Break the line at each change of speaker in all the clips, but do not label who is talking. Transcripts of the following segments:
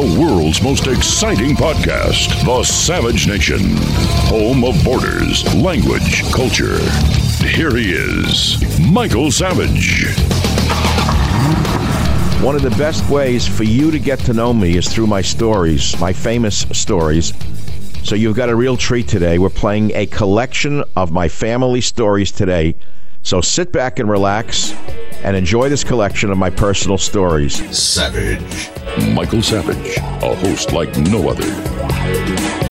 the world's most exciting podcast, The Savage Nation, home of borders, language, culture. Here he is, Michael Savage.
One of the best ways for you to get to know me is through my stories, my famous stories. So you've got a real treat today. We're playing a collection of my family stories today. So sit back and relax and enjoy this collection of my personal stories.
Savage. Michael Savage, a host like no other.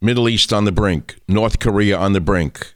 Middle East on the brink, North Korea on the brink.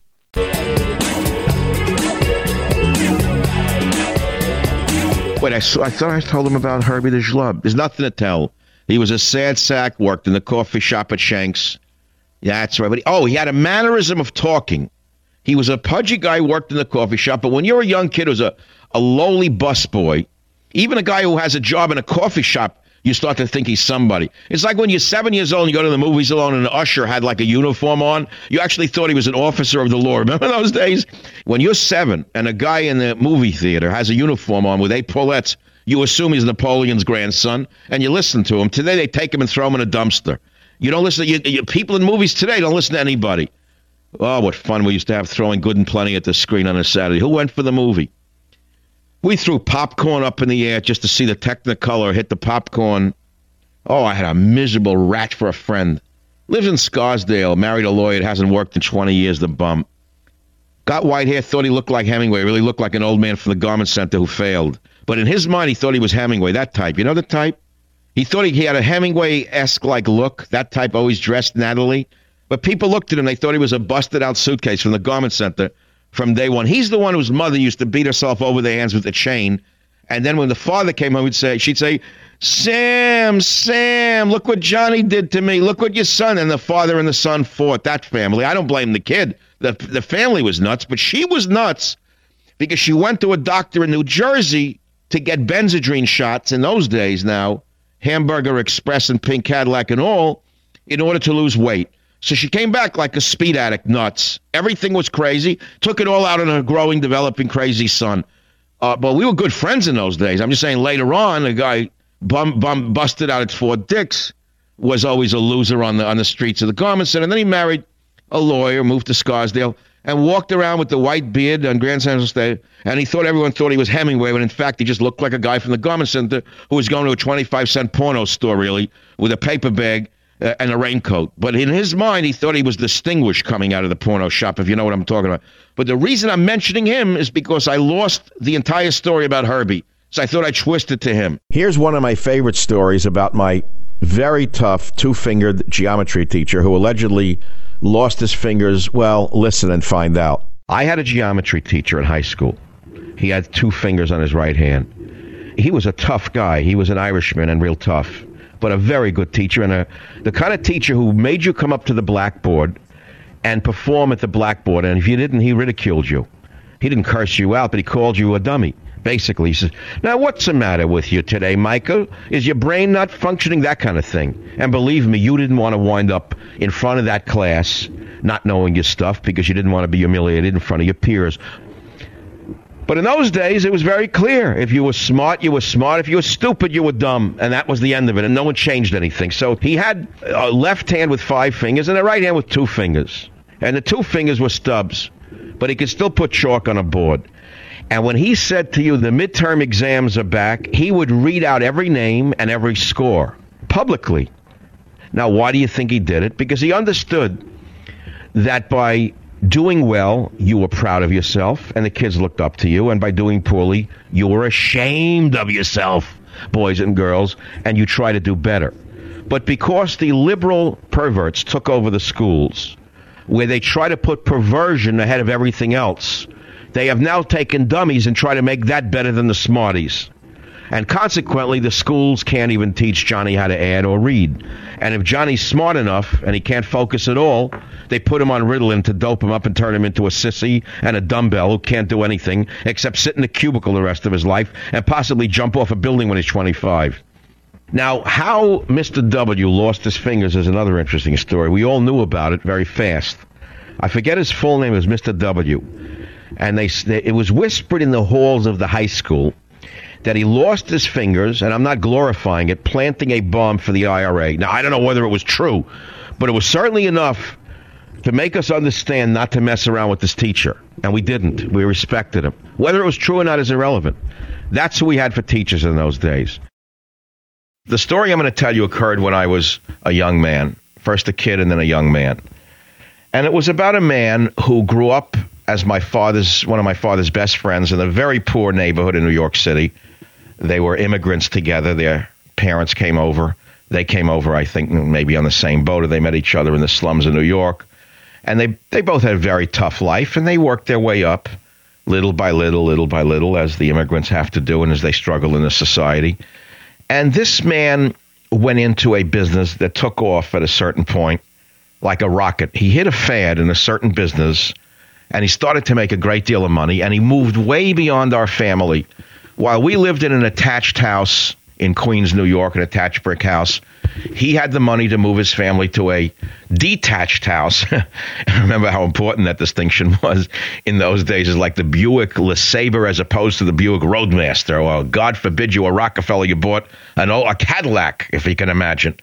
Wait, I, saw, I thought I told him about Herbie the Schlub. There's nothing to tell. He was a sad sack, worked in the coffee shop at Shanks. That's right. But he, oh, he had a mannerism of talking. He was a pudgy guy, worked in the coffee shop. But when you're a young kid who's a, a lowly busboy, even a guy who has a job in a coffee shop, you start to think he's somebody. It's like when you're seven years old and you go to the movies alone and the usher had like a uniform on. You actually thought he was an officer of the law. Remember those days? When you're seven and a guy in the movie theater has a uniform on with epaulettes, you assume he's Napoleon's grandson and you listen to him. Today they take him and throw him in a dumpster. You don't listen. You, you, people in movies today don't listen to anybody. Oh, what fun we used to have throwing good and plenty at the screen on a Saturday. Who went for the movie? We threw popcorn up in the air just to see the Technicolor hit the popcorn. Oh, I had a miserable rat for a friend. Lives in Scarsdale, married a lawyer, hasn't worked in 20 years, the bum. Got white hair, thought he looked like Hemingway, really looked like an old man from the garment center who failed. But in his mind, he thought he was Hemingway, that type. You know the type? He thought he had a Hemingway esque like look, that type always dressed Natalie. But people looked at him, they thought he was a busted out suitcase from the garment center from day one. He's the one whose mother used to beat herself over the hands with a chain. And then when the father came home, he'd say, she'd say, Sam, Sam, look what Johnny did to me. Look what your son. And the father and the son fought that family. I don't blame the kid. The, the family was nuts, but she was nuts because she went to a doctor in New Jersey to get Benzedrine shots in those days now, Hamburger Express and Pink Cadillac and all, in order to lose weight. So she came back like a speed addict, nuts. Everything was crazy. Took it all out on her growing, developing, crazy son. Uh, but we were good friends in those days. I'm just saying later on, the guy bum, bum, busted out at Fort Dix was always a loser on the on the streets of the garment center. And then he married a lawyer, moved to Scarsdale, and walked around with the white beard on Grand Central State. And he thought everyone thought he was Hemingway, when in fact he just looked like a guy from the garment center who was going to a 25 cent porno store, really, with a paper bag Uh, and a raincoat. But in his mind, he thought he was distinguished coming out of the porno shop, if you know what I'm talking about. But the reason I'm mentioning him is because I lost the entire story about Herbie. So I thought I'd twist it to him. Here's one of my favorite stories about my very tough two fingered geometry teacher who allegedly lost his fingers. Well, listen and find out. I had a geometry teacher in high school. He had two fingers on his right hand. He was a tough guy. He was an Irishman and real tough but a very good teacher and a the kind of teacher who made you come up to the blackboard and perform at the blackboard. And if you didn't, he ridiculed you. He didn't curse you out, but he called you a dummy. Basically, he says, Now, what's the matter with you today, Michael? Is your brain not functioning? That kind of thing. And believe me, you didn't want to wind up in front of that class not knowing your stuff because you didn't want to be humiliated in front of your peers. But in those days, it was very clear. If you were smart, you were smart. If you were stupid, you were dumb. And that was the end of it. And no one changed anything. So he had a left hand with five fingers and a right hand with two fingers. And the two fingers were stubs. But he could still put chalk on a board. And when he said to you, the midterm exams are back, he would read out every name and every score publicly. Now, why do you think he did it? Because he understood that by doing well, you were proud of yourself and the kids looked up to you. And by doing poorly, you were ashamed of yourself, boys and girls, and you try to do better. But because the liberal perverts took over the schools, where they try to put perversion ahead of everything else, they have now taken dummies and try to make that better than the smarties. And consequently, the schools can't even teach Johnny how to add or read. And if Johnny's smart enough and he can't focus at all, they put him on Ritalin to dope him up and turn him into a sissy and a dumbbell who can't do anything except sit in a cubicle the rest of his life and possibly jump off a building when he's 25. Now, how Mr. W lost his fingers is another interesting story. We all knew about it very fast. I forget his full name is Mr. W and they it was whispered in the halls of the high school that he lost his fingers, and I'm not glorifying it, planting a bomb for the IRA. Now, I don't know whether it was true, but it was certainly enough to make us understand not to mess around with this teacher. And we didn't. We respected him. Whether it was true or not is irrelevant. That's who we had for teachers in those days. The story I'm going to tell you occurred when I was a young man, first a kid and then a young man. And it was about a man who grew up as my father's one of my father's best friends in a very poor neighborhood in New York City. They were immigrants together. Their parents came over. They came over, I think, maybe on the same boat, or they met each other in the slums of New York. And they they both had a very tough life, and they worked their way up, little by little, little by little, as the immigrants have to do, and as they struggle in the society. And this man went into a business that took off at a certain point, like a rocket. He hit a fad in a certain business and he started to make a great deal of money and he moved way beyond our family. While we lived in an attached house in Queens, New York, an attached brick house, he had the money to move his family to a detached house. remember how important that distinction was in those days, is like the Buick LeSabre as opposed to the Buick Roadmaster, or God forbid you a Rockefeller, you bought an old, a Cadillac, if you can imagine.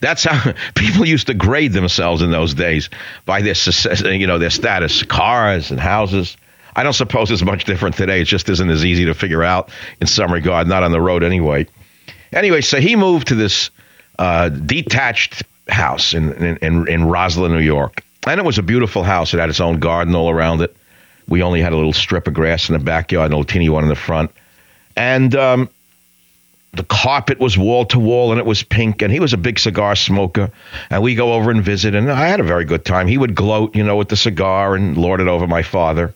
That's how people used to grade themselves in those days by their you know their status, cars and houses. I don't suppose it's much different today. It just isn't as easy to figure out in some regard, not on the road anyway. Anyway, so he moved to this uh, detached house in, in in Roslyn, New York, and it was a beautiful house. It had its own garden all around it. We only had a little strip of grass in the backyard a little teeny one in the front. And um, the carpet was wall to wall and it was pink and he was a big cigar smoker and we go over and visit and i had a very good time he would gloat you know with the cigar and lord it over my father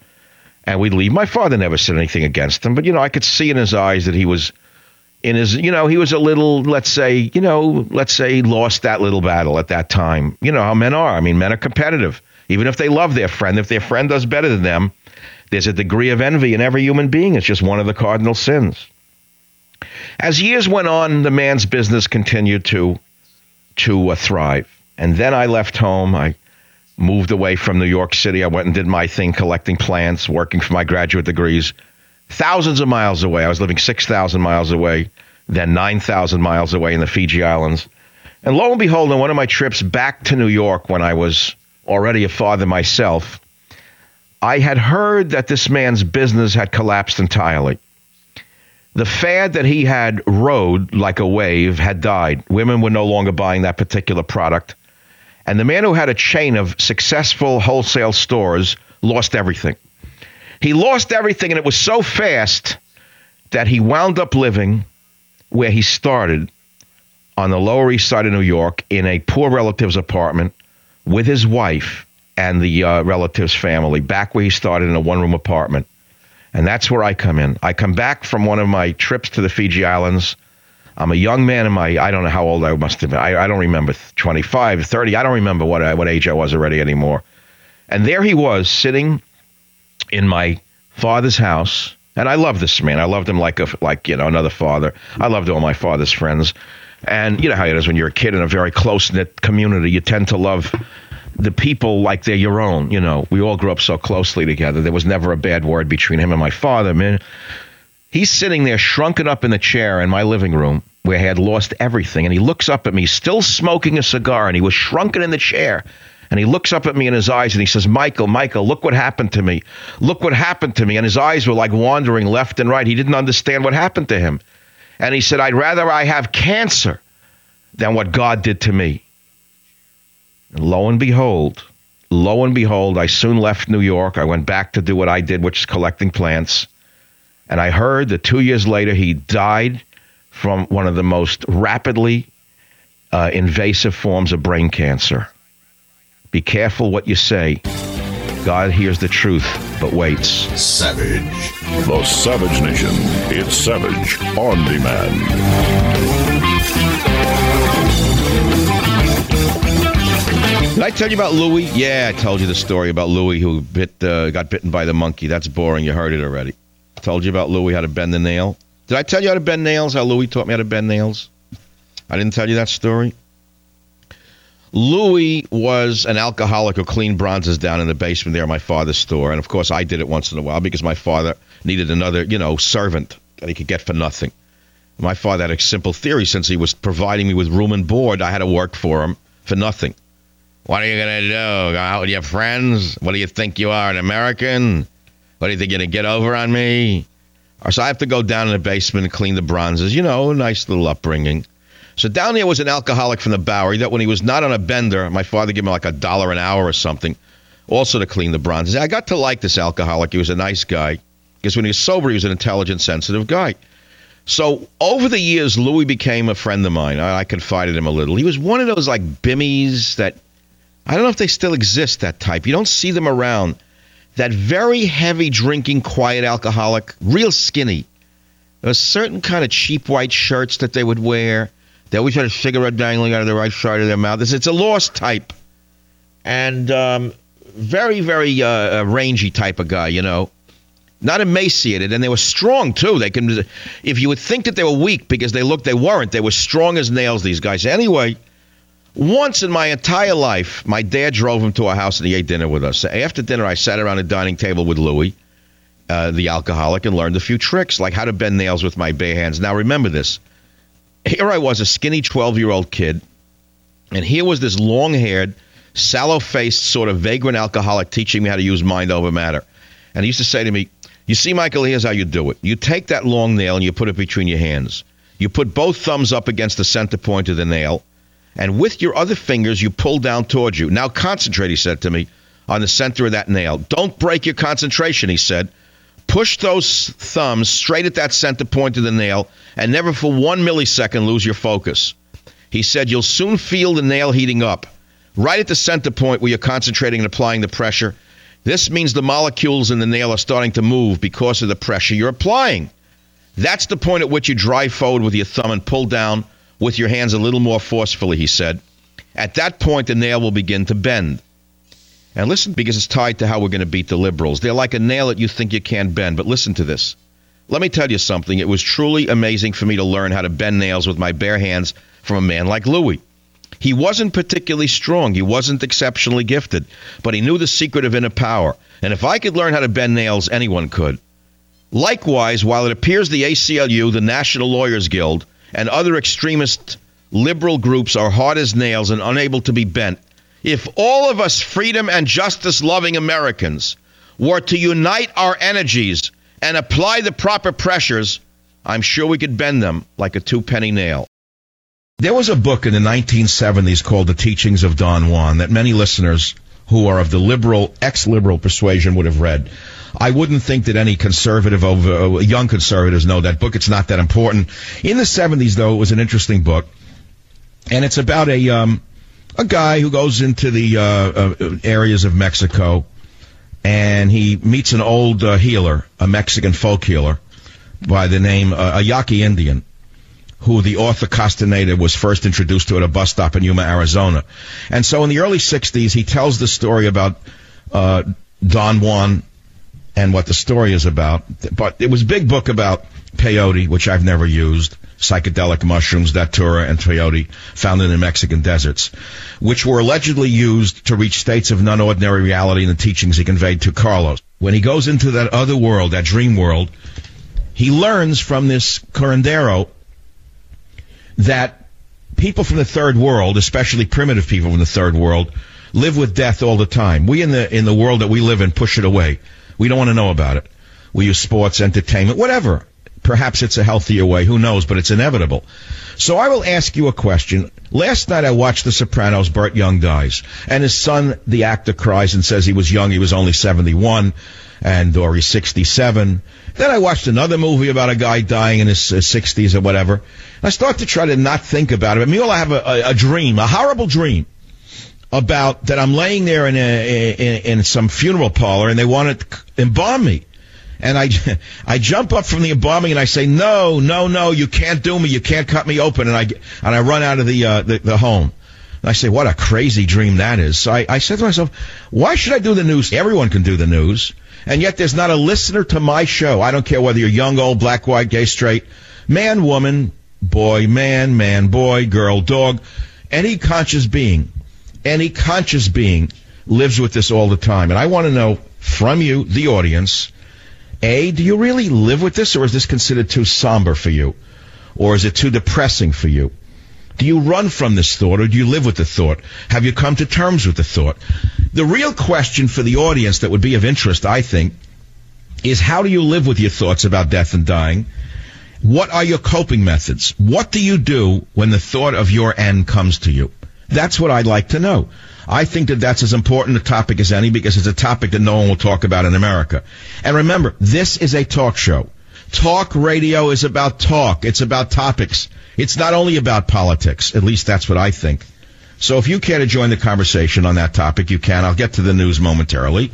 and we'd leave. My father never said anything against him but you know i could see in his eyes that he was in his you know he was a little let's say you know let's say lost that little battle at that time. You know how men are. I mean men are competitive. Even if they love their friend if their friend does better than them there's a degree of envy in every human being. It's just one of the cardinal sins. As years went on, the man's business continued to to uh, thrive. And then I left home. I moved away from New York City. I went and did my thing, collecting plants, working for my graduate degrees, thousands of miles away. I was living 6,000 miles away, then 9,000 miles away in the Fiji Islands. And lo and behold, on one of my trips back to New York when I was already a father myself, I had heard that this man's business had collapsed entirely. The fad that he had rode like a wave had died. Women were no longer buying that particular product. And the man who had a chain of successful wholesale stores lost everything. He lost everything, and it was so fast that he wound up living where he started on the Lower East Side of New York in a poor relative's apartment with his wife and the uh, relative's family, back where he started in a one room apartment. And that's where I come in. I come back from one of my trips to the Fiji Islands. I'm a young man in my, I don't know how old I must have been. I, I don't remember, 25, 30. I don't remember what, uh, what age I was already anymore. And there he was sitting in my father's house And I love this man. I loved him like a like you know another father. I loved all my father's friends. And you know how it is when you're a kid in a very close knit community. You tend to love the people like they're your own. You know, we all grew up so closely together. There was never a bad word between him and my father. Man, he's sitting there shrunken up in the chair in my living room where I had lost everything, and he looks up at me, still smoking a cigar, and he was shrunken in the chair. And he looks up at me in his eyes and he says, Michael, Michael, look what happened to me. Look what happened to me. And his eyes were like wandering left and right. He didn't understand what happened to him. And he said, I'd rather I have cancer than what God did to me. And lo and behold, lo and behold, I soon left New York. I went back to do what I did, which is collecting plants. And I heard that two years later he died from one of the most rapidly uh, invasive forms of brain cancer. Be careful what you say. God hears the truth, but waits.
Savage. The Savage Nation. It's Savage on demand.
Did I tell you about Louis? Yeah, I told you the story about Louis who bit, uh, got bitten by the monkey. That's boring. You heard it already. Told you about Louis how to bend the nail. Did I tell you how to bend nails? How Louis taught me how to bend nails? I didn't tell you that story. Louis was an alcoholic who cleaned bronzes down in the basement there at my father's store. And of course, I did it once in a while because my father needed another, you know, servant that he could get for nothing. My father had a simple theory since he was providing me with room and board, I had to work for him for nothing. What are you going to do? Go out with your friends? What do you think you are, an American? What are they going to get over on me? So I have to go down in the basement and clean the bronzes. You know, a nice little upbringing. So down there was an alcoholic from the Bowery that when he was not on a bender, my father gave him like a dollar an hour or something, also to clean the bronzes. I got to like this alcoholic. He was a nice guy because when he was sober, he was an intelligent, sensitive guy. So over the years, Louis became a friend of mine. I, I confided him a little. He was one of those like bimmies that I don't know if they still exist. That type. You don't see them around. That very heavy drinking, quiet alcoholic, real skinny. A certain kind of cheap white shirts that they would wear they always had a cigarette dangling out of the right side of their mouth. It's, it's a lost type. And um, very, very uh, rangy type of guy, you know. Not emaciated, and they were strong too. They can, if you would think that they were weak because they looked, they weren't. They were strong as nails. These guys. Anyway, once in my entire life, my dad drove him to our house and he ate dinner with us. After dinner, I sat around a dining table with Louis, uh, the alcoholic, and learned a few tricks like how to bend nails with my bare hands. Now remember this: here I was, a skinny 12 year old kid, and here was this long haired, sallow faced, sort of vagrant alcoholic teaching me how to use mind over matter. And he used to say to me, You see, Michael, here's how you do it. You take that long nail and you put it between your hands. You put both thumbs up against the center point of the nail, and with your other fingers, you pull down towards you. Now concentrate, he said to me, on the center of that nail. Don't break your concentration, he said. Push those thumbs straight at that center point of the nail and never for one millisecond lose your focus. He said, You'll soon feel the nail heating up. Right at the center point where you're concentrating and applying the pressure. This means the molecules in the nail are starting to move because of the pressure you're applying. That's the point at which you drive forward with your thumb and pull down with your hands a little more forcefully, he said. At that point, the nail will begin to bend. And listen, because it's tied to how we're going to beat the liberals. They're like a nail that you think you can't bend. But listen to this. Let me tell you something. It was truly amazing for me to learn how to bend nails with my bare hands from a man like Louis. He wasn't particularly strong, he wasn't exceptionally gifted, but he knew the secret of inner power. And if I could learn how to bend nails, anyone could. Likewise, while it appears the ACLU, the National Lawyers Guild, and other extremist liberal groups are hard as nails and unable to be bent, if all of us freedom and justice loving Americans were to unite our energies and apply the proper pressures, I'm sure we could bend them like a two penny nail. There was a book in the 1970s called The Teachings of Don Juan that many listeners who are of the liberal, ex liberal persuasion would have read. I wouldn't think that any conservative over uh, young conservatives know that book. It's not that important. In the 70s, though, it was an interesting book, and it's about a um, a guy who goes into the uh, uh, areas of Mexico and he meets an old uh, healer, a Mexican folk healer by the name uh, a Yaqui Indian, who the author Castaneda was first introduced to at a bus stop in Yuma, Arizona. And so in the early 60s, he tells the story about uh, Don Juan and what the story is about. But it was a big book about peyote, which I've never used, psychedelic mushrooms, datura, and peyote, found in the Mexican deserts, which were allegedly used to reach states of non-ordinary reality in the teachings he conveyed to Carlos. When he goes into that other world, that dream world, he learns from this curandero that people from the third world, especially primitive people from the third world, live with death all the time. We in the in the world that we live in push it away. We don't want to know about it. We use sports, entertainment, whatever. Perhaps it's a healthier way. Who knows? But it's inevitable. So I will ask you a question. Last night I watched The Sopranos. Burt Young dies, and his son, the actor, cries and says he was young. He was only seventy-one, and or he's sixty-seven. Then I watched another movie about a guy dying in his sixties or whatever. I start to try to not think about it. I mean, I have a, a, a dream, a horrible dream about that I'm laying there in a in, in some funeral parlor and they want to embalm me. And I, I jump up from the embalming and I say, no, no, no, you can't do me. You can't cut me open. And I, and I run out of the, uh, the, the home. And I say, what a crazy dream that is. So I, I said to myself, why should I do the news? Everyone can do the news. And yet there's not a listener to my show. I don't care whether you're young, old, black, white, gay, straight, man, woman, boy, man, man, boy, girl, dog, any conscious being any conscious being lives with this all the time. And I want to know from you, the audience, A, do you really live with this or is this considered too somber for you? Or is it too depressing for you? Do you run from this thought or do you live with the thought? Have you come to terms with the thought? The real question for the audience that would be of interest, I think, is how do you live with your thoughts about death and dying? What are your coping methods? What do you do when the thought of your end comes to you? That's what I'd like to know. I think that that's as important a topic as any because it's a topic that no one will talk about in America. And remember, this is a talk show. Talk radio is about talk. It's about topics. It's not only about politics. At least that's what I think. So if you care to join the conversation on that topic, you can. I'll get to the news momentarily.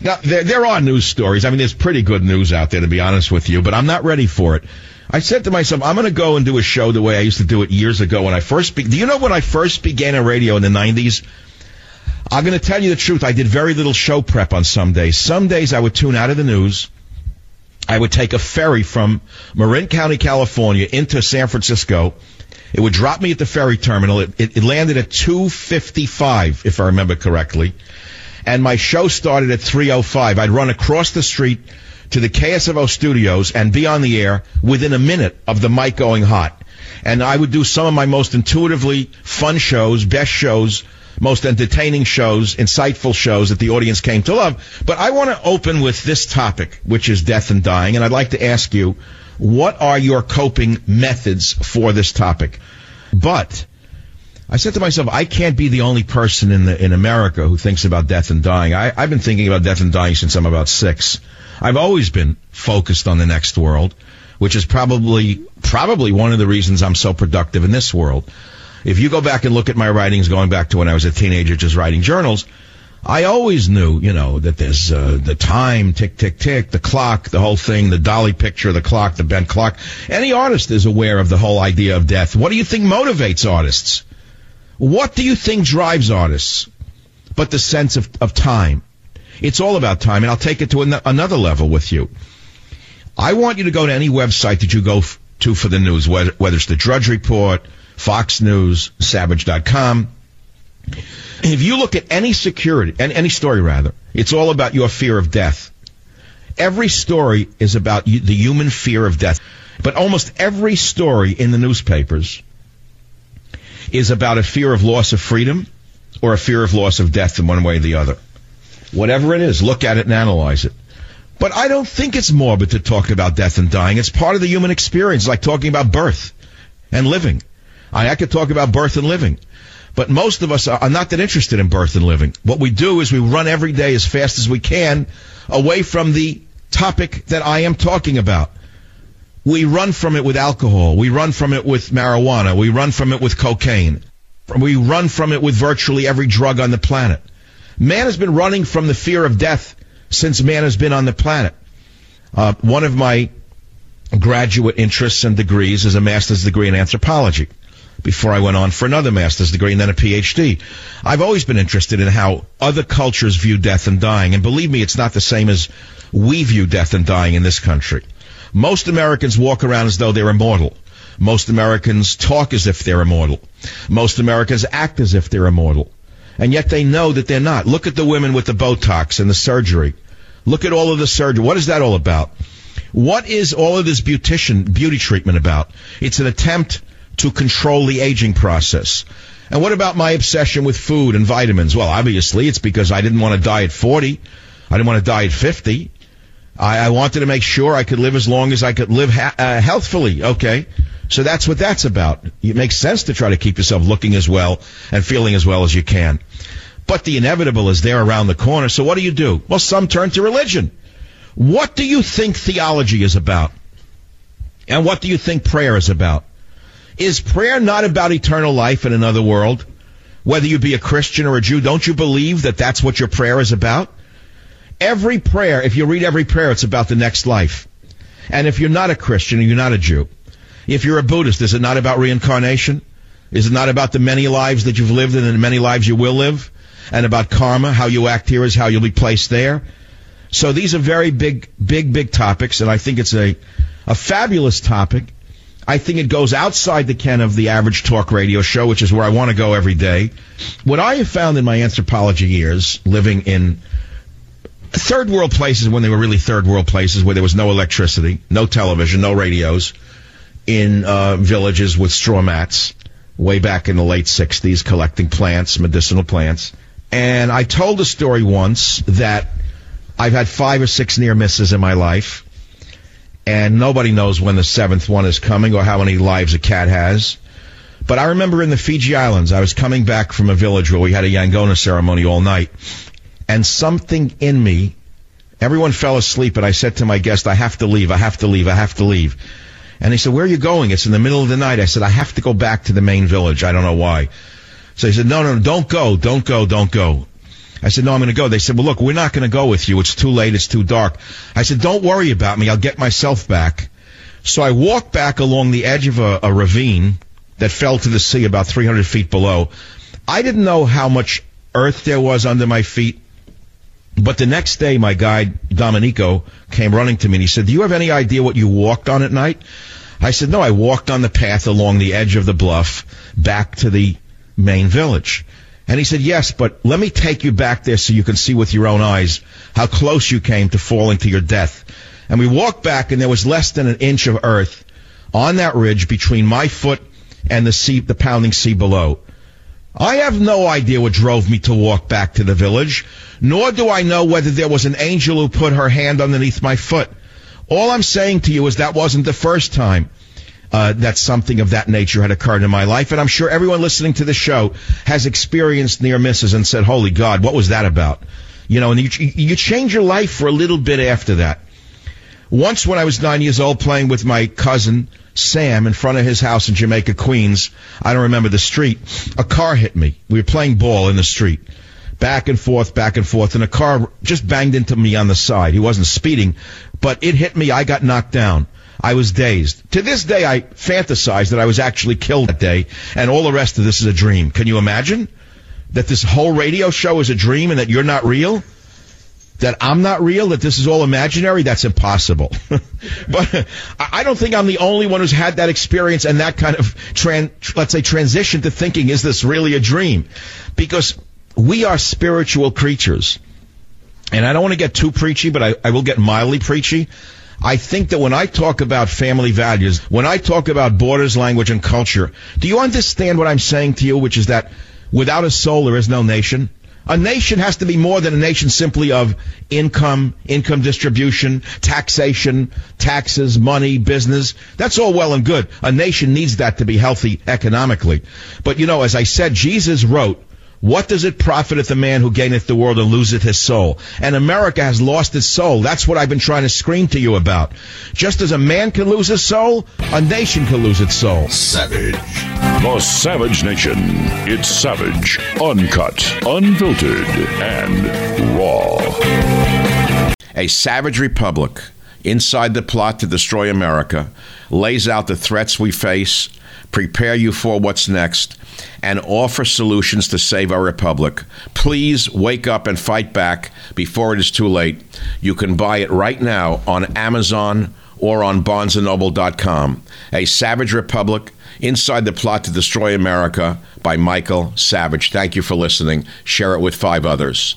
Now, there, there are news stories. I mean, there's pretty good news out there, to be honest with you, but I'm not ready for it. I said to myself, I'm going to go and do a show the way I used to do it years ago when I first. Be- do you know when I first began in radio in the 90s? I'm going to tell you the truth. I did very little show prep on some days. Some days I would tune out of the news. I would take a ferry from Marin County, California into San Francisco. It would drop me at the ferry terminal. It, it, it landed at 255, if I remember correctly. And my show started at 305. I'd run across the street to the KSFO studios and be on the air within a minute of the mic going hot. And I would do some of my most intuitively fun shows, best shows, most entertaining shows, insightful shows that the audience came to love. But I want to open with this topic, which is death and dying. And I'd like to ask you, what are your coping methods for this topic? But I said to myself, I can't be the only person in the, in America who thinks about death and dying. I, I've been thinking about death and dying since I'm about six. I've always been focused on the next world, which is probably probably one of the reasons I'm so productive in this world. If you go back and look at my writings going back to when I was a teenager just writing journals, I always knew, you know, that there's uh, the time, tick, tick, tick, the clock, the whole thing, the Dalí picture, the clock, the bent clock. Any artist is aware of the whole idea of death. What do you think motivates artists? What do you think drives artists? But the sense of, of time. It's all about time, and I'll take it to an- another level with you. I want you to go to any website that you go f- to for the news, whether, whether it's the Drudge Report, Fox News, Savage.com. If you look at any security, and any story rather, it's all about your fear of death. Every story is about the human fear of death. But almost every story in the newspapers is about a fear of loss of freedom or a fear of loss of death in one way or the other. Whatever it is, look at it and analyze it. But I don't think it's morbid to talk about death and dying. It's part of the human experience, like talking about birth and living. I, I could talk about birth and living. But most of us are not that interested in birth and living. What we do is we run every day as fast as we can away from the topic that I am talking about. We run from it with alcohol. We run from it with marijuana. We run from it with cocaine. We run from it with virtually every drug on the planet. Man has been running from the fear of death since man has been on the planet. Uh, one of my graduate interests and degrees is a master's degree in anthropology. Before I went on for another master's degree and then a PhD. I've always been interested in how other cultures view death and dying. And believe me, it's not the same as we view death and dying in this country. Most Americans walk around as though they're immortal. Most Americans talk as if they're immortal. Most Americans act as if they're immortal. And yet they know that they're not. Look at the women with the Botox and the surgery. Look at all of the surgery. What is that all about? What is all of this beautician beauty treatment about? It's an attempt to control the aging process. And what about my obsession with food and vitamins? Well, obviously it's because I didn't want to die at 40. I didn't want to die at 50. I, I wanted to make sure I could live as long as I could live ha- uh, healthfully. Okay. So that's what that's about. It makes sense to try to keep yourself looking as well and feeling as well as you can. But the inevitable is there around the corner. So what do you do? Well, some turn to religion. What do you think theology is about? And what do you think prayer is about? Is prayer not about eternal life in another world? Whether you be a Christian or a Jew, don't you believe that that's what your prayer is about? Every prayer, if you read every prayer, it's about the next life. And if you're not a Christian and you're not a Jew, if you're a Buddhist, is it not about reincarnation? Is it not about the many lives that you've lived and the many lives you will live? And about karma, how you act here is how you'll be placed there. So these are very big, big, big topics, and I think it's a, a fabulous topic. I think it goes outside the ken of the average talk radio show, which is where I want to go every day. What I have found in my anthropology years, living in third world places when they were really third world places where there was no electricity, no television, no radios, in uh, villages with straw mats, way back in the late 60s, collecting plants, medicinal plants. And I told a story once that I've had five or six near misses in my life, and nobody knows when the seventh one is coming or how many lives a cat has. But I remember in the Fiji Islands, I was coming back from a village where we had a Yangona ceremony all night, and something in me, everyone fell asleep, and I said to my guest, I have to leave, I have to leave, I have to leave. And he said, where are you going? It's in the middle of the night. I said, I have to go back to the main village. I don't know why. So he said, no, no, don't go, don't go, don't go. I said, no, I'm going to go. They said, well, look, we're not going to go with you. It's too late. It's too dark. I said, don't worry about me. I'll get myself back. So I walked back along the edge of a, a ravine that fell to the sea about 300 feet below. I didn't know how much earth there was under my feet. But the next day, my guide, Dominico, came running to me and he said, do you have any idea what you walked on at night? I said, no, I walked on the path along the edge of the bluff back to the main village. And he said, yes, but let me take you back there so you can see with your own eyes how close you came to falling to your death. And we walked back and there was less than an inch of earth on that ridge between my foot and the sea, the pounding sea below. I have no idea what drove me to walk back to the village, nor do I know whether there was an angel who put her hand underneath my foot. All I'm saying to you is that wasn't the first time uh, that something of that nature had occurred in my life. And I'm sure everyone listening to the show has experienced near misses and said, holy God, what was that about? You know, and you, you change your life for a little bit after that. Once when I was nine years old playing with my cousin, Sam, in front of his house in Jamaica, Queens, I don't remember the street, a car hit me. We were playing ball in the street. Back and forth, back and forth, and a car just banged into me on the side. He wasn't speeding, but it hit me. I got knocked down. I was dazed. To this day, I fantasize that I was actually killed that day, and all the rest of this is a dream. Can you imagine that this whole radio show is a dream and that you're not real? That I'm not real? That this is all imaginary? That's impossible. but I don't think I'm the only one who's had that experience and that kind of, tran- let's say, transition to thinking, is this really a dream? Because we are spiritual creatures. And I don't want to get too preachy, but I, I will get mildly preachy. I think that when I talk about family values, when I talk about borders, language, and culture, do you understand what I'm saying to you, which is that without a soul, there is no nation? A nation has to be more than a nation simply of income, income distribution, taxation, taxes, money, business. That's all well and good. A nation needs that to be healthy economically. But you know, as I said, Jesus wrote, what does it profit if the man who gaineth the world and loseth his soul? And America has lost its soul. That's what I've been trying to scream to you about. Just as a man can lose his soul, a nation can lose its soul.
Savage. The Savage Nation. It's savage, uncut, unfiltered, and raw.
A savage republic
Inside the Plot to Destroy America lays out the threats we face, prepare you for what's next, and offer solutions to save our republic. Please wake up and fight back before it is too late. You can buy it right now on Amazon or on barnesandnoble.com. A Savage Republic Inside the Plot to Destroy America by Michael Savage. Thank you for listening. Share it with five others.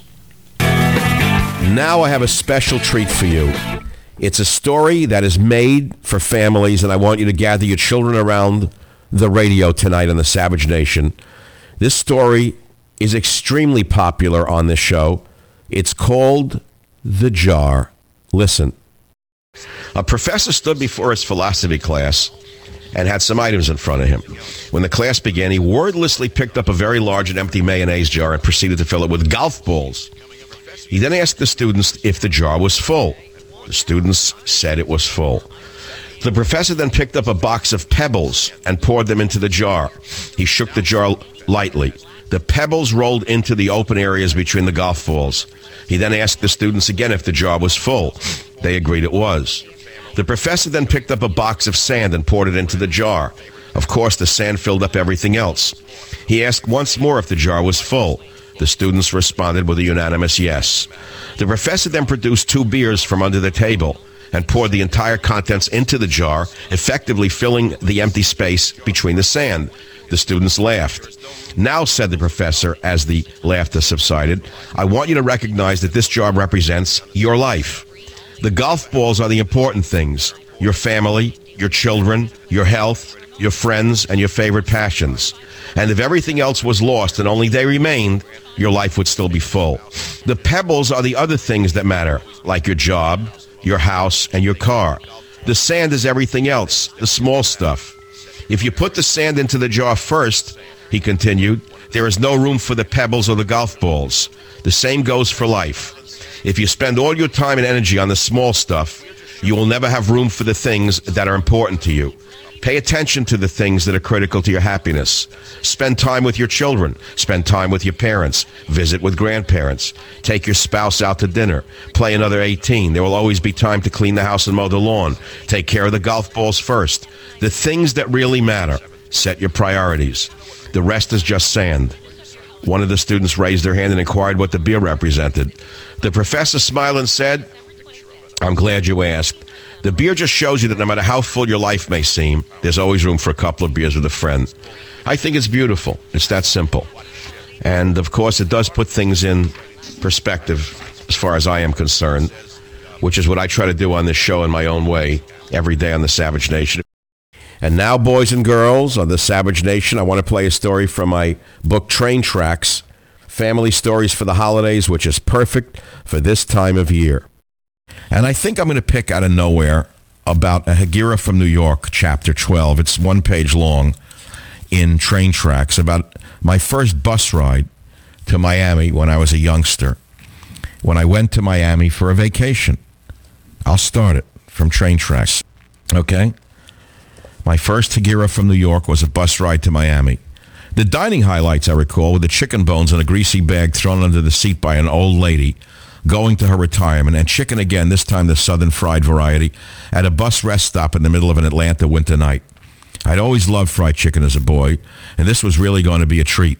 Now I have a special treat for you. It's a story that is made for families, and I want you to gather your children around the radio tonight on the Savage Nation. This story is extremely popular on this show. It's called The Jar. Listen. A professor stood before his philosophy class and had some items in front of him. When the class began, he wordlessly picked up a very large and empty mayonnaise jar and proceeded to fill it with golf balls. He then asked the students if the jar was full. The students said it was full. The professor then picked up a box of pebbles and poured them into the jar. He shook the jar lightly. The pebbles rolled into the open areas between the golf balls. He then asked the students again if the jar was full. They agreed it was. The professor then picked up a box of sand and poured it into the jar. Of course, the sand filled up everything else. He asked once more if the jar was full. The students responded with a unanimous yes. The professor then produced two beers from under the table and poured the entire contents into the jar, effectively filling the empty space between the sand. The students laughed. Now, said the professor as the laughter subsided, I want you to recognize that this jar represents your life. The golf balls are the important things your family, your children, your health, your friends, and your favorite passions. And if everything else was lost and only they remained, your life would still be full. The pebbles are the other things that matter, like your job, your house, and your car. The sand is everything else, the small stuff. If you put the sand into the jar first, he continued, there is no room for the pebbles or the golf balls. The same goes for life. If you spend all your time and energy on the small stuff, you will never have room for the things that are important to you. Pay attention to the things that are critical to your happiness. Spend time with your children. Spend time with your parents. Visit with grandparents. Take your spouse out to dinner. Play another 18. There will always be time to clean the house and mow the lawn. Take care of the golf balls first. The things that really matter. Set your priorities. The rest is just sand. One of the students raised their hand and inquired what the beer represented. The professor smiled and said, I'm glad you asked. The beer just shows you that no matter how full your life may seem, there's always room for a couple of beers with a friend. I think it's beautiful. It's that simple. And of course, it does put things in perspective as far as I am concerned, which is what I try to do on this show in my own way every day on the Savage Nation. And now, boys and girls, on the Savage Nation, I want to play a story from my book, Train Tracks Family Stories for the Holidays, which is perfect for this time of year. And I think I'm going to pick out of nowhere about a Hegira from New York, chapter 12. It's one page long in Train Tracks about my first bus ride to Miami when I was a youngster. When I went to Miami for a vacation. I'll start it from Train Tracks. Okay? My first Hegira from New York was a bus ride to Miami. The dining highlights, I recall, were the chicken bones in a greasy bag thrown under the seat by an old lady going to her retirement, and chicken again, this time the southern fried variety, at a bus rest stop in the middle of an Atlanta winter night. I'd always loved fried chicken as a boy, and this was really going to be a treat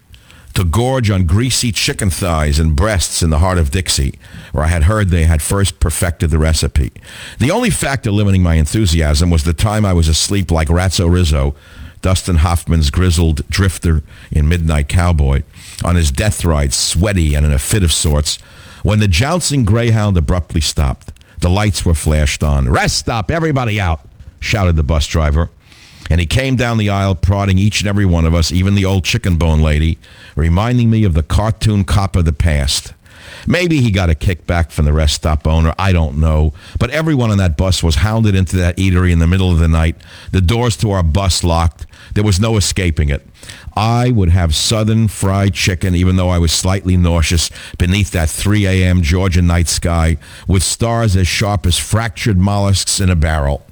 to gorge on greasy chicken thighs and breasts in the heart of Dixie, where I had heard they had first perfected the recipe. The only factor limiting my enthusiasm was the time I was asleep like Ratso Rizzo, Dustin Hoffman's grizzled drifter in Midnight Cowboy, on his death ride, sweaty and in a fit of sorts, when the jouncing Greyhound abruptly stopped. The lights were flashed on. Rest stop, everybody out, shouted the bus driver and he came down the aisle prodding each and every one of us, even the old chicken bone lady, reminding me of the cartoon cop of the past. Maybe he got a kickback from the rest stop owner. I don't know. But everyone on that bus was hounded into that eatery in the middle of the night. The doors to our bus locked. There was no escaping it. I would have southern fried chicken, even though I was slightly nauseous, beneath that 3 a.m. Georgia night sky with stars as sharp as fractured mollusks in a barrel.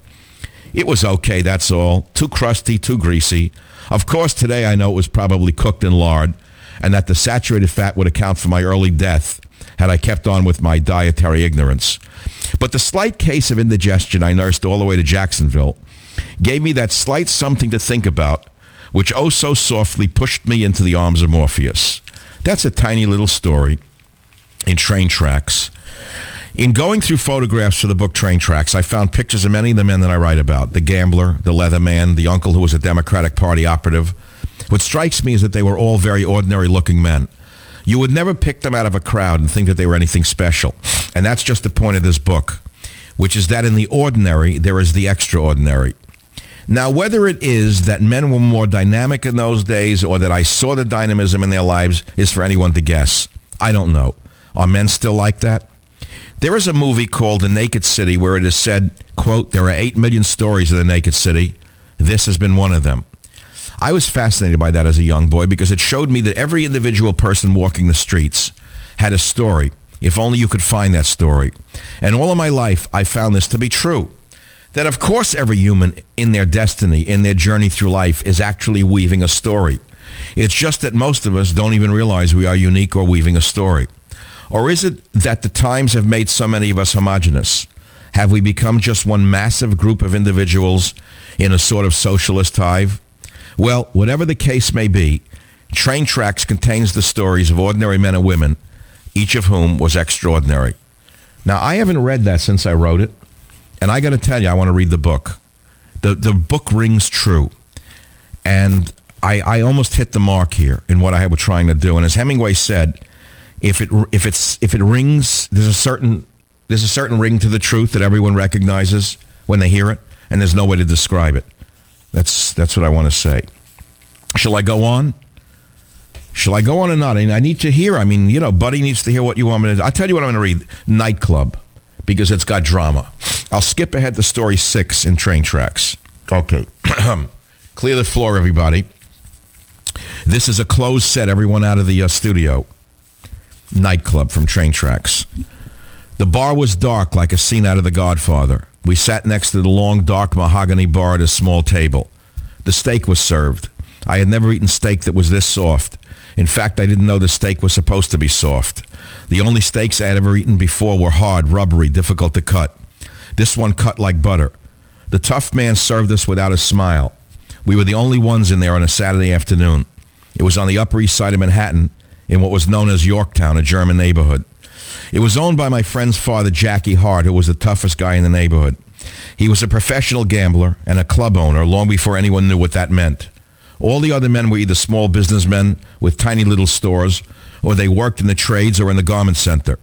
It was okay, that's all. Too crusty, too greasy. Of course, today I know it was probably cooked in lard and that the saturated fat would account for my early death had I kept on with my dietary ignorance. But the slight case of indigestion I nursed all the way to Jacksonville gave me that slight something to think about, which oh so softly pushed me into the arms of Morpheus. That's a tiny little story in train tracks. In going through photographs for the book Train Tracks, I found pictures of many of the men that I write about the gambler, the leather man, the uncle who was a Democratic Party operative. What strikes me is that they were all very ordinary looking men. You would never pick them out of a crowd and think that they were anything special. And that's just the point of this book, which is that in the ordinary, there is the extraordinary. Now, whether it is that men were more dynamic in those days or that I saw the dynamism in their lives is for anyone to guess. I don't know. Are men still like that? There is a movie called The Naked City where it is said, quote, there are 8 million stories of the naked city. This has been one of them. I was fascinated by that as a young boy because it showed me that every individual person walking the streets had a story, if only you could find that story. And all of my life, I found this to be true. That of course every human in their destiny, in their journey through life, is actually weaving a story. It's just that most of us don't even realize we are unique or weaving a story. Or is it that the times have made so many of us homogenous? Have we become just one massive group of individuals in a sort of socialist hive? Well, whatever the case may be, Train Tracks contains the stories of ordinary men and women, each of whom was extraordinary. Now, I haven't read that since I wrote it, and I got to tell you, I want to read the book. The, the book rings true. And I, I almost hit the mark here in what I was trying to do. And as Hemingway said, if it if it's if it rings, there's a certain there's a certain ring to the truth that everyone recognizes when they hear it, and there's no way to describe it. That's that's what I want to say. Shall I go on? Shall I go on or not? I, mean, I need to hear. I mean, you know, Buddy needs to hear what you want me to. I'll tell you what I'm going to read. Nightclub, because it's got drama. I'll skip ahead to story six in Train Tracks. Okay, clear the floor, everybody. This is a closed set. Everyone out of the uh, studio. Nightclub from Train Tracks. The bar was dark, like a scene out of The Godfather. We sat next to the long, dark mahogany bar at a small table. The steak was served. I had never eaten steak that was this soft. In fact, I didn't know the steak was supposed to be soft. The only steaks I had ever eaten before were hard, rubbery, difficult to cut. This one cut like butter. The tough man served us without a smile. We were the only ones in there on a Saturday afternoon. It was on the Upper East Side of Manhattan in what was known as Yorktown, a German neighborhood. It was owned by my friend's father, Jackie Hart, who was the toughest guy in the neighborhood. He was a professional gambler and a club owner long before anyone knew what that meant. All the other men were either small businessmen with tiny little stores, or they worked in the trades or in the garment center.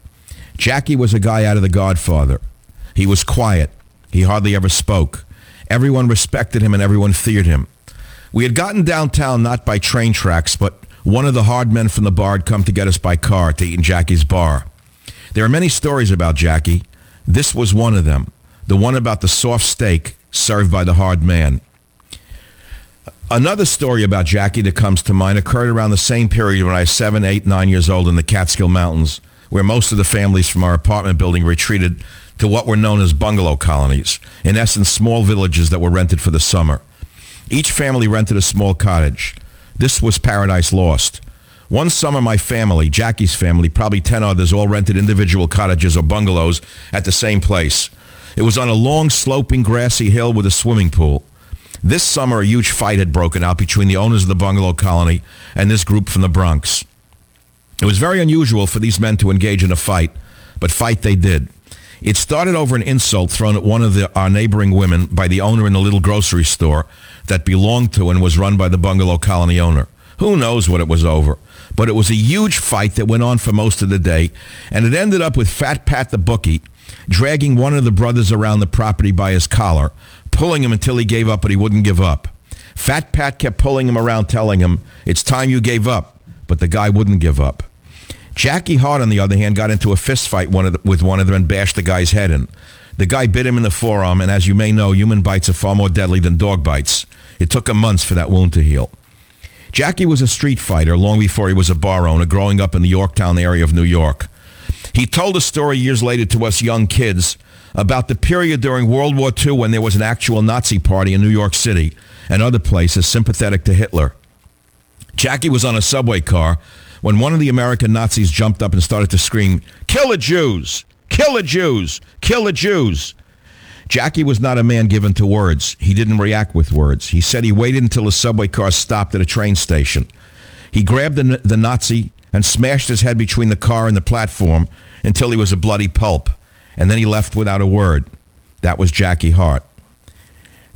Jackie was a guy out of The Godfather. He was quiet. He hardly ever spoke. Everyone respected him and everyone feared him. We had gotten downtown not by train tracks, but one of the hard men from the bar had come to get us by car to eat in Jackie's bar. There are many stories about Jackie. This was one of them, the one about the soft steak served by the hard man. Another story about Jackie that comes to mind occurred around the same period when I was seven, eight, nine years old in the Catskill Mountains, where most of the families from our apartment building retreated to what were known as bungalow colonies, in essence, small villages that were rented for the summer. Each family rented a small cottage. This was Paradise Lost. One summer, my family, Jackie's family, probably 10 others, all rented individual cottages or bungalows at the same place. It was on a long, sloping, grassy hill with a swimming pool. This summer, a huge fight had broken out between the owners of the bungalow colony and this group from the Bronx. It was very unusual for these men to engage in a fight, but fight they did. It started over an insult thrown at one of the, our neighboring women by the owner in the little grocery store that belonged to and was run by the bungalow colony owner. Who knows what it was over? But it was a huge fight that went on for most of the day, and it ended up with Fat Pat the bookie dragging one of the brothers around the property by his collar, pulling him until he gave up, but he wouldn't give up. Fat Pat kept pulling him around, telling him, It's time you gave up. But the guy wouldn't give up. Jackie Hart, on the other hand, got into a fist fight one the, with one of them and bashed the guy's head in. The guy bit him in the forearm, and as you may know, human bites are far more deadly than dog bites. It took him months for that wound to heal. Jackie was a street fighter long before he was a bar owner, growing up in the Yorktown area of New York. He told a story years later to us young kids about the period during World War II when there was an actual Nazi party in New York City and other places sympathetic to Hitler. Jackie was on a subway car when one of the American Nazis jumped up and started to scream, Kill the Jews! Kill the Jews! Kill the Jews! Jackie was not a man given to words. He didn't react with words. He said he waited until a subway car stopped at a train station. He grabbed the, the Nazi and smashed his head between the car and the platform until he was a bloody pulp. And then he left without a word. That was Jackie Hart.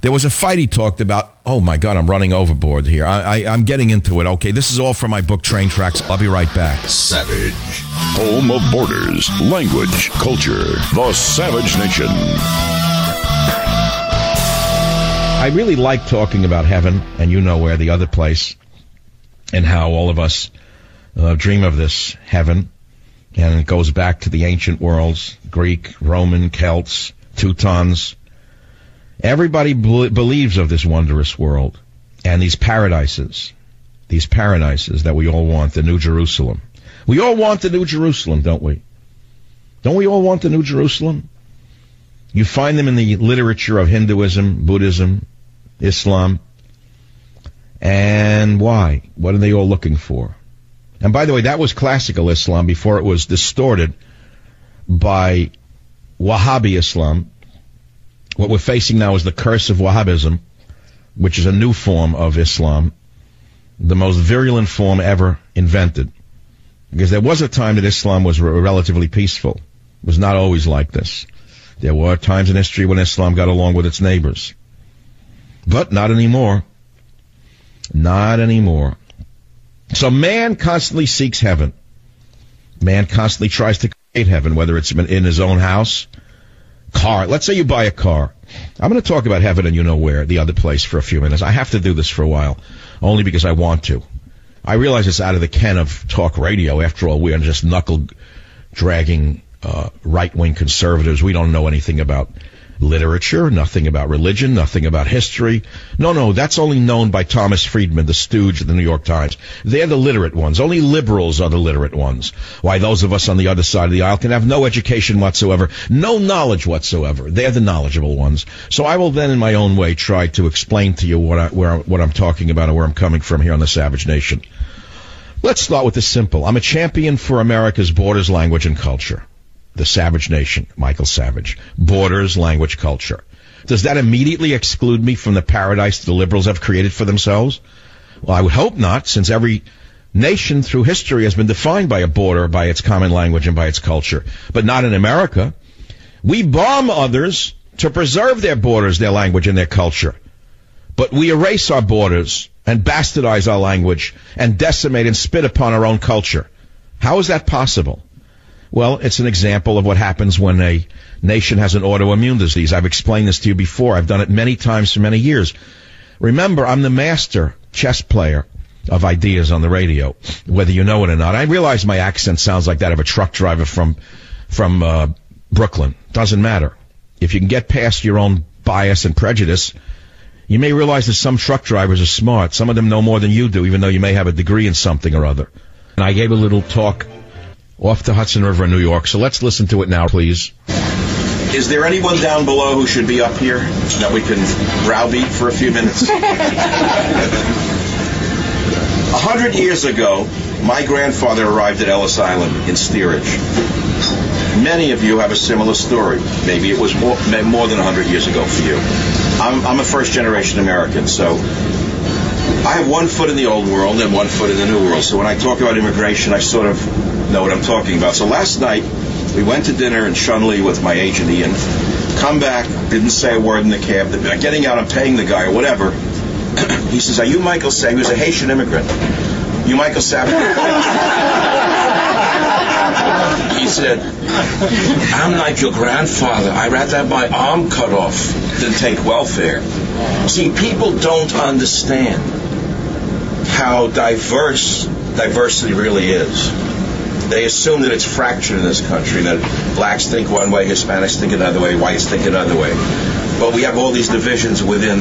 There was a fight he talked about. Oh my God, I'm running overboard here. I, I, am getting into it. Okay, this is all from my book, Train Tracks. I'll be right back.
Savage. Home of borders, language, culture. The Savage Nation.
I really like talking about heaven, and you know where the other place, and how all of us uh, dream of this heaven. And it goes back to the ancient worlds Greek, Roman, Celts, Teutons Everybody believes of this wondrous world and these paradises, these paradises that we all want, the New Jerusalem. We all want the New Jerusalem, don't we? Don't we all want the New Jerusalem? You find them in the literature of Hinduism, Buddhism, Islam. And why? What are they all looking for? And by the way, that was classical Islam before it was distorted by Wahhabi Islam, what we're facing now is the curse of Wahhabism, which is a new form of Islam, the most virulent form ever invented. Because there was a time that Islam was relatively peaceful. It was not always like this. There were times in history when Islam got along with its neighbors. But not anymore. Not anymore. So man constantly seeks heaven. Man constantly tries to create heaven, whether it's in his own house car. Let's say you buy a car. I'm going to talk about heaven and you know where, the other place, for a few minutes. I have to do this for a while, only because I want to. I realize it's out of the ken of talk radio. After all, we are just knuckle dragging uh, right wing conservatives. We don't know anything about literature, nothing about religion, nothing about history. No, no, that's only known by Thomas Friedman, the stooge of the New York Times. They're the literate ones. Only liberals are the literate ones. Why those of us on the other side of the aisle can have no education whatsoever, no knowledge whatsoever. They're the knowledgeable ones. So I will then, in my own way, try to explain to you what, I, where, what I'm talking about and where I'm coming from here on the Savage Nation. Let's start with the simple. I'm a champion for America's borders, language, and culture the Savage Nation, Michael Savage. Borders, language, culture. Does that immediately exclude me from the paradise the liberals have created for themselves? Well, I would hope not, since every nation through history has been defined by a border, by its common language, and by its culture. But not in America. We bomb others to preserve their borders, their language, and their culture. But we erase our borders and bastardize our language and decimate and spit upon our own culture. How is that possible? Well, it's an example of what happens when a nation has an autoimmune disease. I've explained this to you before. I've done it many times for many years. Remember, I'm the master chess player of ideas on the radio, whether you know it or not. I realize my accent sounds like that of a truck driver from from uh, Brooklyn. Doesn't matter. If you can get past your own bias and prejudice, you may realize that some truck drivers are smart. Some of them know more than you do, even though you may have a degree in something or other. And I gave a little talk off the Hudson River in New York. So let's listen to it now, please.
Is there anyone down below who should be up here that we can browbeat for a few minutes? A hundred years ago, my grandfather arrived at Ellis Island in steerage. Many of you have a similar story. Maybe it was more, more than 100 years ago for you. I'm, I'm a first generation American, so I have one foot in the old world and one foot in the new world. So when I talk about immigration, I sort of know what I'm talking about. So last night, we went to dinner in Shunley with my agent Ian. Come back, didn't say a word in the cab. Getting out, I'm paying the guy or whatever. he says, "Are you Michael Savage?" He was a Haitian immigrant. You Michael Savage? he said, "I'm like your grandfather. I'd rather have my arm cut off than take welfare." See, people don't understand how diverse diversity really is. They assume that it's fractured in this country, that blacks think one way, Hispanics think another way, whites think another way. But we have all these divisions within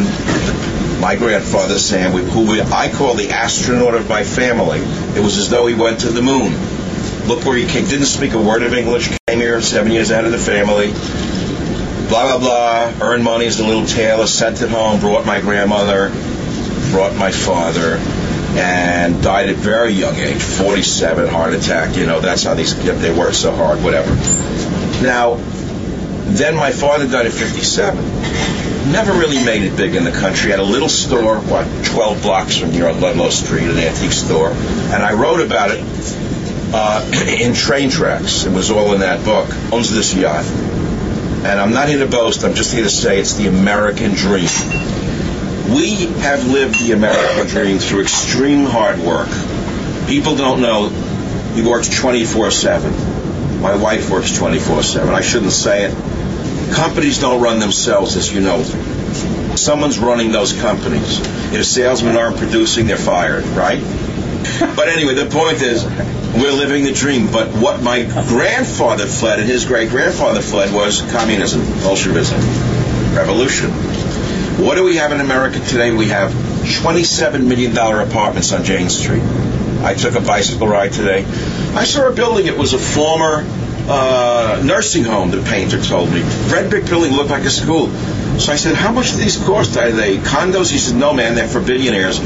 my grandfather Sam, who I call the astronaut of my family. It was as though he went to the moon. Look where he came. Didn't speak a word of English. Came here seven years out of the family. Blah blah blah. Earned money as a little tailor. Sent it home. Brought my grandmother. Brought my father
and died at very young age, 47, heart attack. You know, that's how these they work so hard, whatever. Now, then my father died at 57. Never really made it big in the country. Had a little store, what, 12 blocks from here on Ludlow Street, an antique store. And I wrote about it uh, in Train Tracks. It was all in that book. Owns this yacht. And I'm not here to boast. I'm just here to say it's the American dream. We have lived the American dream through extreme hard work. People don't know he works 24 7. My wife works 24 7. I shouldn't say it. Companies don't run themselves, as you know. Someone's running those companies. If salesmen aren't producing, they're fired, right? But anyway, the point is, we're living the dream. But what my grandfather fled and his great grandfather fled was communism, Bolshevism, revolution. What do we have in America today? We have $27 million apartments on Jane Street. I took a bicycle ride today. I saw a building. It was a former uh, nursing home, the painter told me. Red brick building looked like a school. So I said, How much do these cost? Are they condos? He said, No, man, they're for billionaires.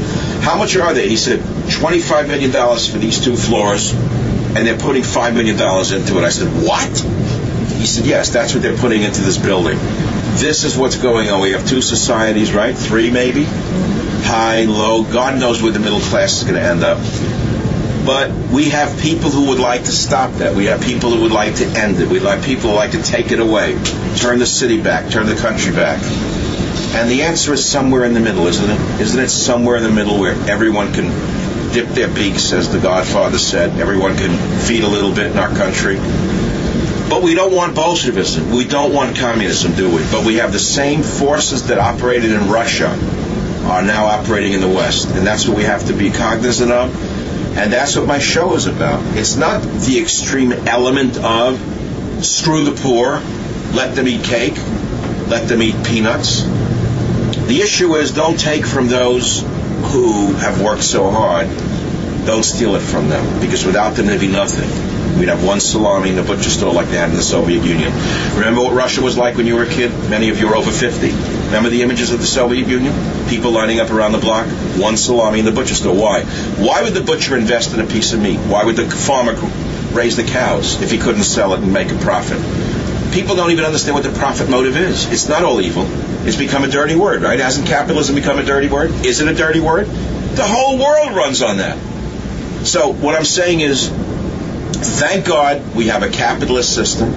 How much are they? He said, $25 million for these two floors, and they're putting $5 million into it. I said, What? He said, Yes, that's what they're putting into this building. This is what's going on. We have two societies, right? Three, maybe? High, low. God knows where the middle class is going to end up. But we have people who would like to stop that. We have people who would like to end it. We have people who like to take it away, turn the city back, turn the country back. And the answer is somewhere in the middle, isn't it? Isn't it somewhere in the middle where everyone can dip their beaks, as the Godfather said, everyone can feed a little bit in our country? But we don't want Bolshevism. We don't want communism, do we? But we have the same forces that operated in Russia are now operating in the West. And that's what we have to be cognizant of. And that's what my show is about. It's not the extreme element of screw the poor, let them eat cake, let them eat peanuts. The issue is don't take from those who have worked so hard. Don't steal it from them because without them there'd be nothing. We'd have one salami in the butcher store like they had in the Soviet Union. Remember what Russia was like when you were a kid? Many of you are over 50. Remember the images of the Soviet Union? People lining up around the block, one salami in the butcher store. Why? Why would the butcher invest in a piece of meat? Why would the farmer raise the cows if he couldn't sell it and make a profit? People don't even understand what the profit motive is. It's not all evil. It's become a dirty word, right? Hasn't capitalism become a dirty word? Is it a dirty word? The whole world runs on that. So what I'm saying is Thank God we have a capitalist system.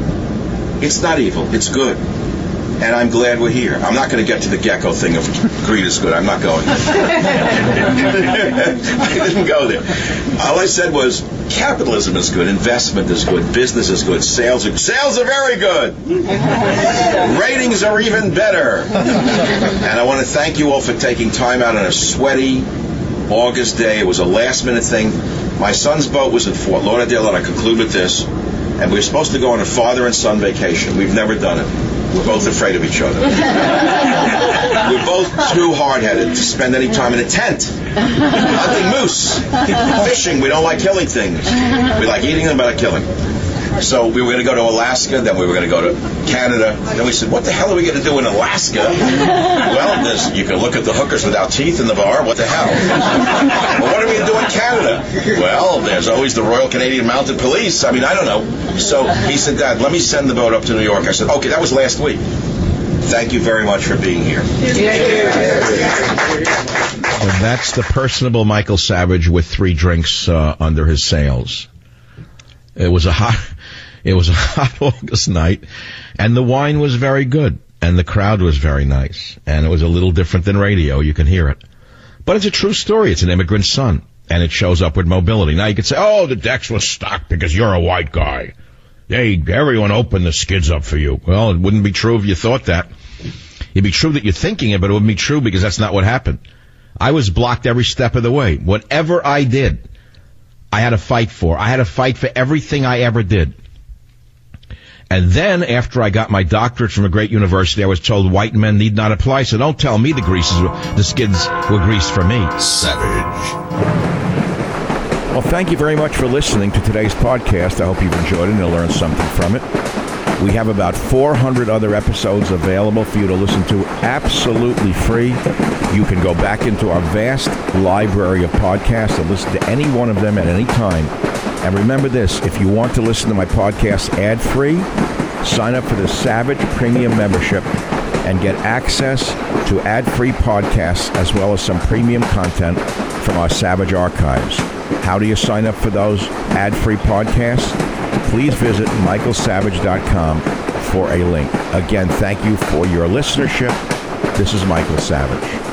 It's not evil, it's good. And I'm glad we're here. I'm not going to get to the Gekko thing of greed is good. I'm not going. I didn't go there. All I said was capitalism is good, investment is good, business is good, sales are sales are very good. Ratings are even better. And I want to thank you all for taking time out on a sweaty August day. It was a last minute thing. My son's boat was in Fort Lauderdale, and I conclude with this. And we were supposed to go on a father and son vacation. We've never done it. We're both afraid of each other. We're both too hard-headed to spend any time in a tent. Hunting moose, fishing. We don't like killing things. We like eating them, but not killing. So we were going to go to Alaska, then we were going to go to Canada. Then we said, what the hell are we going to do in Alaska? well, you can look at the hookers without teeth in the bar. What the hell? well, what are we going to do in Canada? Well, there's always the Royal Canadian Mounted Police. I mean, I don't know. So he said, Dad, let me send the boat up to New York. I said, okay, that was last week. Thank you very much for being here.
And that's the personable Michael Savage with three drinks uh, under his sails. It was a hot, it was a hot August night, and the wine was very good, and the crowd was very nice, and it was a little different than radio. You can hear it, but it's a true story. It's an immigrant son, and it shows upward mobility. Now you could say, "Oh, the decks was stocked because you're a white guy." Hey, everyone opened the skids up for you. Well, it wouldn't be true if you thought that. It'd be true that you're thinking it, but it wouldn't be true because that's not what happened. I was blocked every step of the way. Whatever I did, I had to fight for. I had to fight for everything I ever did. And then after I got my doctorate from a great university, I was told white men need not apply. So don't tell me the greases, the skids were greased for me.
Savage.
Well, thank you very much for listening to today's podcast. I hope you've enjoyed it and learned something from it.
We have about 400 other episodes available for you to listen to absolutely free. You can go back into our vast library of podcasts and listen to any one of them at any time. And remember this if you want to listen to my podcast ad free, sign up for the Savage Premium membership and get access to ad free podcasts as well as some premium content from our Savage archives. How do you sign up for those ad free podcasts? Please visit michaelsavage.com for a link. Again, thank you for your listenership. This is Michael Savage.